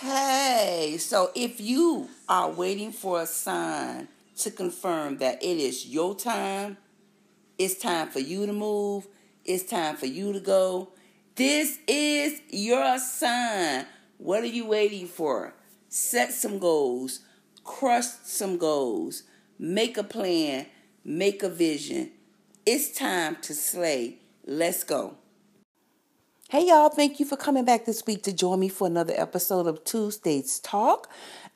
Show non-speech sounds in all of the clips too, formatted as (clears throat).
Hey, so if you are waiting for a sign to confirm that it is your time, it's time for you to move, it's time for you to go, this is your sign. What are you waiting for? Set some goals, crush some goals, make a plan, make a vision. It's time to slay. Let's go. Hey, y'all, thank you for coming back this week to join me for another episode of Tuesday's Talk.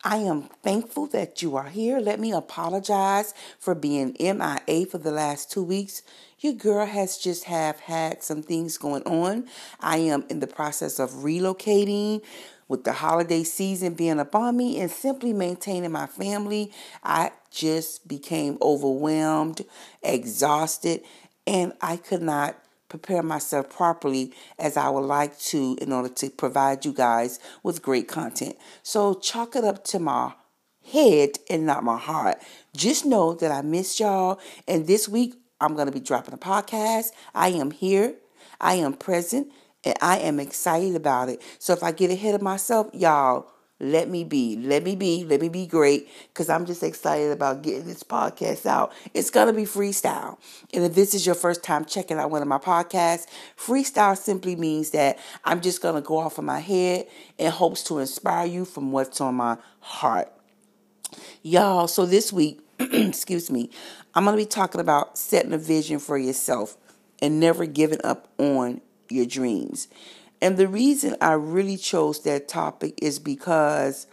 I am thankful that you are here. Let me apologize for being MIA for the last two weeks. Your girl has just have had some things going on. I am in the process of relocating with the holiday season being upon me and simply maintaining my family. I just became overwhelmed, exhausted, and I could not prepare myself properly as I would like to in order to provide you guys with great content. So chalk it up to my head and not my heart. Just know that I miss y'all. And this week, I'm going to be dropping a podcast. I am here, I am present, and I am excited about it. So if I get ahead of myself, y'all, let me be. Let me be. Let me be great because I'm just excited about getting this podcast out. It's going to be freestyle. And if this is your first time checking out one of my podcasts, freestyle simply means that I'm just going to go off of my head in hopes to inspire you from what's on my heart. Y'all, so this week, (clears throat) excuse me, I'm going to be talking about setting a vision for yourself and never giving up on your dreams. And the reason I really chose that topic is because,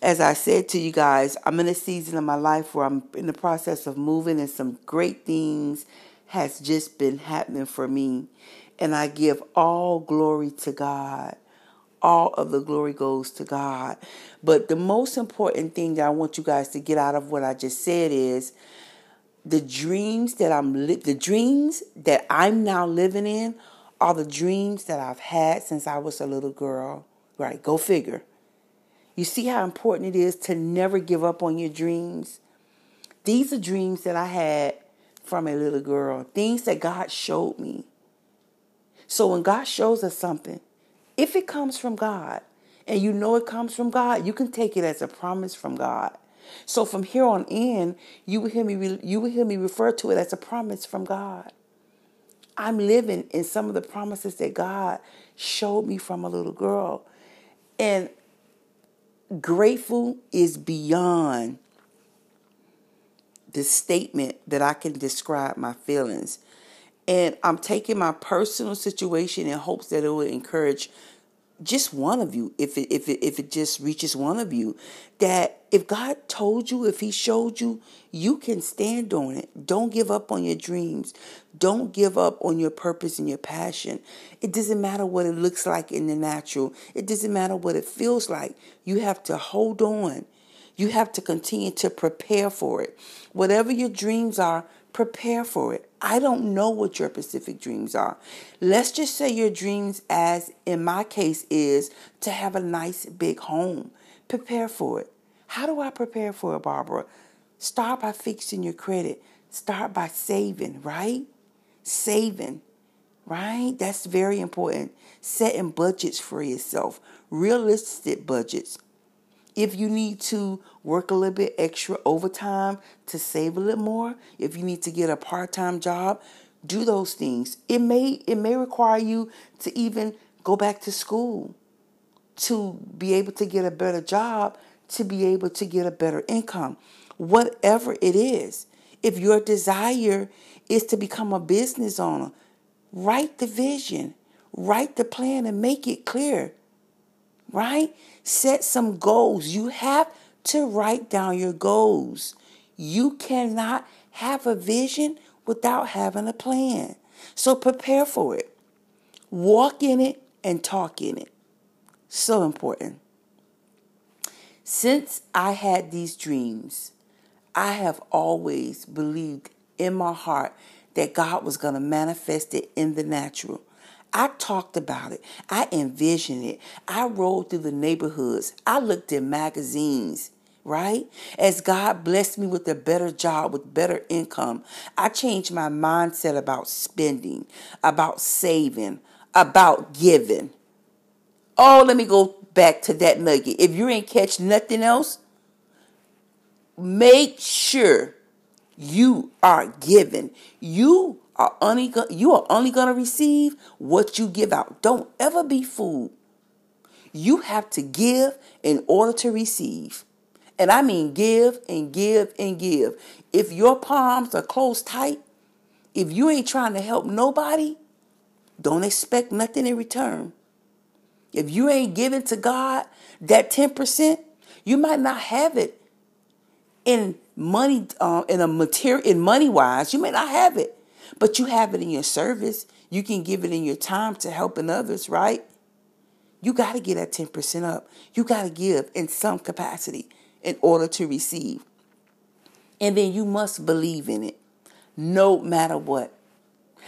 as I said to you guys, I'm in a season of my life where I'm in the process of moving, and some great things has just been happening for me. And I give all glory to God. All of the glory goes to God. But the most important thing that I want you guys to get out of what I just said is the dreams that I'm li- the dreams that I'm now living in are the dreams that I've had since I was a little girl. Right, go figure. You see how important it is to never give up on your dreams? These are dreams that I had from a little girl, things that God showed me. So when God shows us something, if it comes from God, and you know it comes from God, you can take it as a promise from God. So from here on in, you will hear me you will hear me refer to it as a promise from God. I'm living in some of the promises that God showed me from a little girl. And grateful is beyond the statement that I can describe my feelings. And I'm taking my personal situation in hopes that it will encourage just one of you if it if it if it just reaches one of you that if God told you if he showed you you can stand on it. Don't give up on your dreams. Don't give up on your purpose and your passion. It doesn't matter what it looks like in the natural. It doesn't matter what it feels like. You have to hold on. You have to continue to prepare for it. Whatever your dreams are prepare for it. I don't know what your specific dreams are. Let's just say your dreams, as in my case, is to have a nice big home. Prepare for it. How do I prepare for it, Barbara? Start by fixing your credit. Start by saving, right? Saving, right? That's very important. Setting budgets for yourself, realistic budgets. If you need to work a little bit extra overtime to save a little more, if you need to get a part-time job, do those things. It may it may require you to even go back to school to be able to get a better job, to be able to get a better income. Whatever it is. If your desire is to become a business owner, write the vision, write the plan and make it clear right? Set some goals. You have to write down your goals. You cannot have a vision without having a plan. So prepare for it. Walk in it and talk in it. So important. Since I had these dreams, I have always believed in my heart that God was going to manifest it in the natural. I talked about it. I envisioned it. I rolled through the neighborhoods. I looked in magazines, right? As God blessed me with a better job, with better income, I changed my mindset about spending, about saving, about giving. Oh, let me go back to that nugget. If you ain't catch nothing else, make sure you are giving. You are only go- you are only going to receive what you give out. Don't ever be fooled. You have to give in order to receive. And I mean give and give and give. If your palms are closed tight, if you ain't trying to help nobody, don't expect nothing in return. If you ain't giving to God that 10%, you might not have it in money uh, in a material in money wise you may not have it but you have it in your service. You can give it in your time to helping others right? You got to get that 10% up. You got to give in some capacity in order to receive. And then you must believe in it no matter what.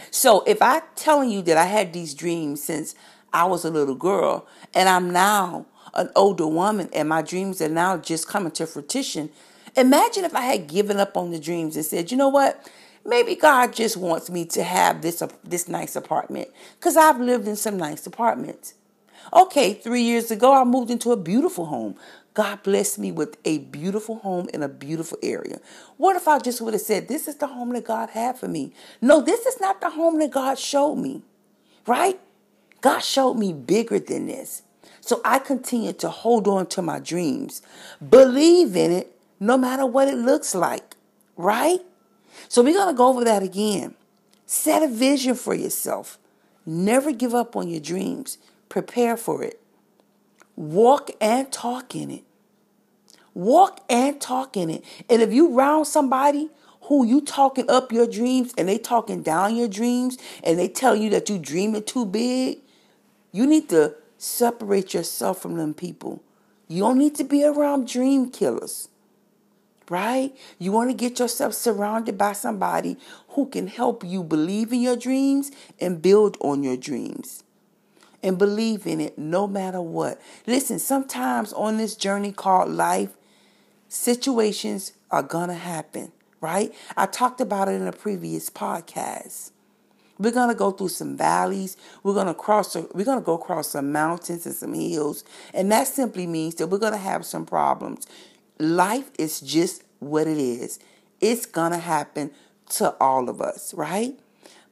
So if i telling you that i had these dreams since i was a little girl and i'm now an older woman and my dreams are now just coming to fruition Imagine if I had given up on the dreams and said, you know what? Maybe God just wants me to have this, uh, this nice apartment because I've lived in some nice apartments. Okay, three years ago, I moved into a beautiful home. God blessed me with a beautiful home in a beautiful area. What if I just would have said, This is the home that God had for me? No, this is not the home that God showed me, right? God showed me bigger than this. So I continue to hold on to my dreams, believe in it, no matter what it looks like, right? So we're going to go over that again. Set a vision for yourself. Never give up on your dreams. Prepare for it. Walk and talk in it. Walk and talk in it. And if you round somebody who you talking up your dreams and they talking down your dreams and they tell you that you dreaming too big, you need to separate yourself from them people. You don't need to be around dream killers right? You want to get yourself surrounded by somebody who can help you believe in your dreams and build on your dreams. And believe in it no matter what. Listen, sometimes on this journey called life, situations are going to happen, right? I talked about it in a previous podcast. We're gonna go through some valleys. We're gonna cross. We're gonna go across some mountains and some hills, and that simply means that we're gonna have some problems life is just what it is. It's going to happen to all of us, right?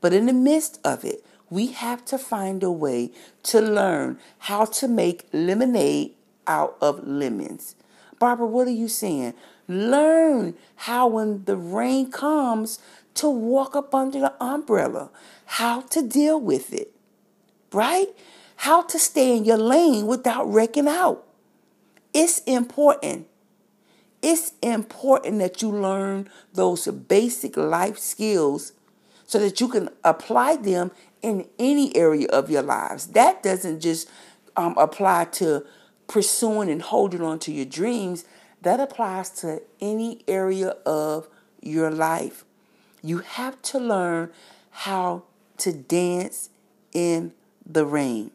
But in the midst of it, we have to find a way to learn how to make lemonade out of lemons. Barbara, what are you saying? Learn how, when the rain comes, to walk up under the umbrella, how to deal with it, right? How to stay in your lane without wrecking out. It's important it's important that you learn those basic life skills so that you can apply them in any area of your lives. That doesn't just um, apply to pursuing and holding on to your dreams, that applies to any area of your life. You have to learn how to dance in the rain.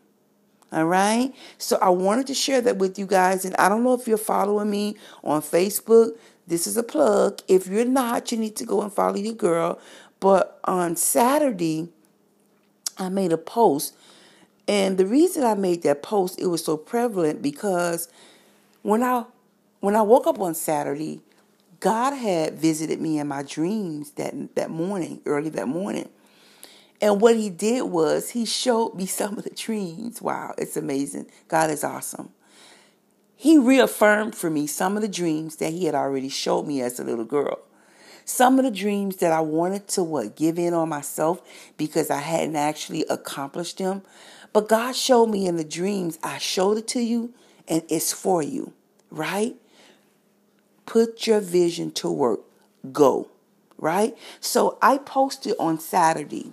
All right. So I wanted to share that with you guys. And I don't know if you're following me on Facebook. This is a plug. If you're not, you need to go and follow your girl. But on Saturday, I made a post. And the reason I made that post, it was so prevalent because when I when I woke up on Saturday, God had visited me in my dreams that that morning, early that morning. And what he did was he showed me some of the dreams. Wow, it's amazing. God is awesome. He reaffirmed for me some of the dreams that he had already showed me as a little girl. Some of the dreams that I wanted to what give in on myself because I hadn't actually accomplished them. But God showed me in the dreams, I showed it to you and it's for you, right? Put your vision to work. Go, right? So I posted on Saturday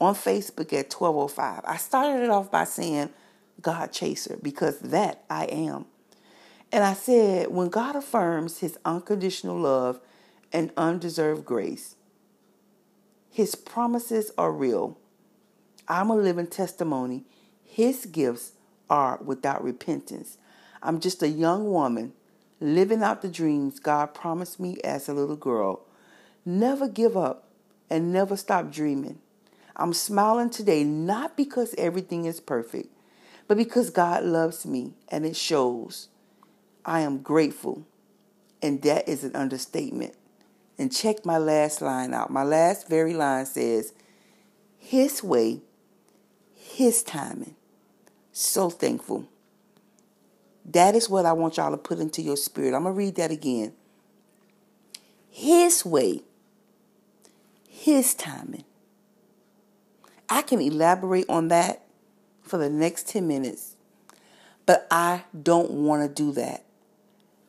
on Facebook at 1205. I started it off by saying God chaser because that I am. And I said, when God affirms his unconditional love and undeserved grace, his promises are real. I'm a living testimony. His gifts are without repentance. I'm just a young woman living out the dreams God promised me as a little girl. Never give up and never stop dreaming. I'm smiling today not because everything is perfect, but because God loves me and it shows. I am grateful. And that is an understatement. And check my last line out. My last very line says, His way, His timing. So thankful. That is what I want y'all to put into your spirit. I'm going to read that again. His way, His timing. I can elaborate on that for the next 10 minutes, but I don't want to do that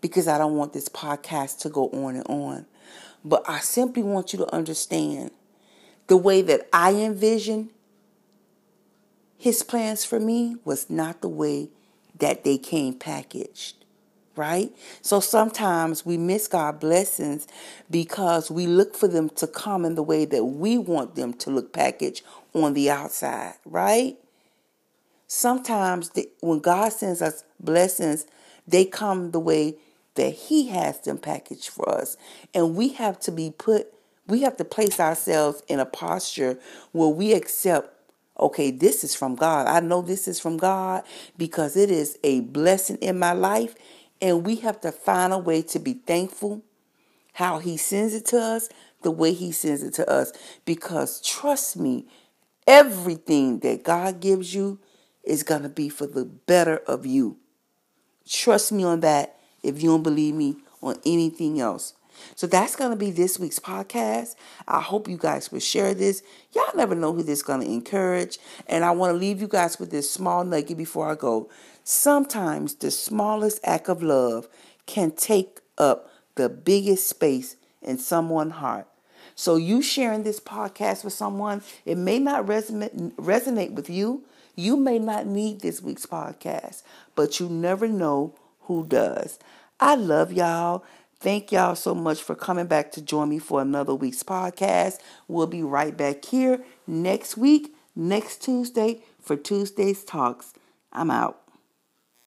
because I don't want this podcast to go on and on. But I simply want you to understand the way that I envision his plans for me was not the way that they came packaged. Right? So sometimes we miss God's blessings because we look for them to come in the way that we want them to look packaged on the outside, right? Sometimes the, when God sends us blessings, they come the way that He has them packaged for us. And we have to be put, we have to place ourselves in a posture where we accept, okay, this is from God. I know this is from God because it is a blessing in my life. And we have to find a way to be thankful how He sends it to us, the way He sends it to us. Because trust me, everything that God gives you is going to be for the better of you. Trust me on that if you don't believe me on anything else. So that's going to be this week's podcast. I hope you guys will share this. Y'all never know who this is going to encourage. And I want to leave you guys with this small nugget before I go. Sometimes the smallest act of love can take up the biggest space in someone's heart. So you sharing this podcast with someone, it may not resonate resonate with you, you may not need this week's podcast, but you never know who does. I love y'all. Thank y'all so much for coming back to join me for another week's podcast. We'll be right back here next week, next Tuesday, for Tuesday's Talks. I'm out.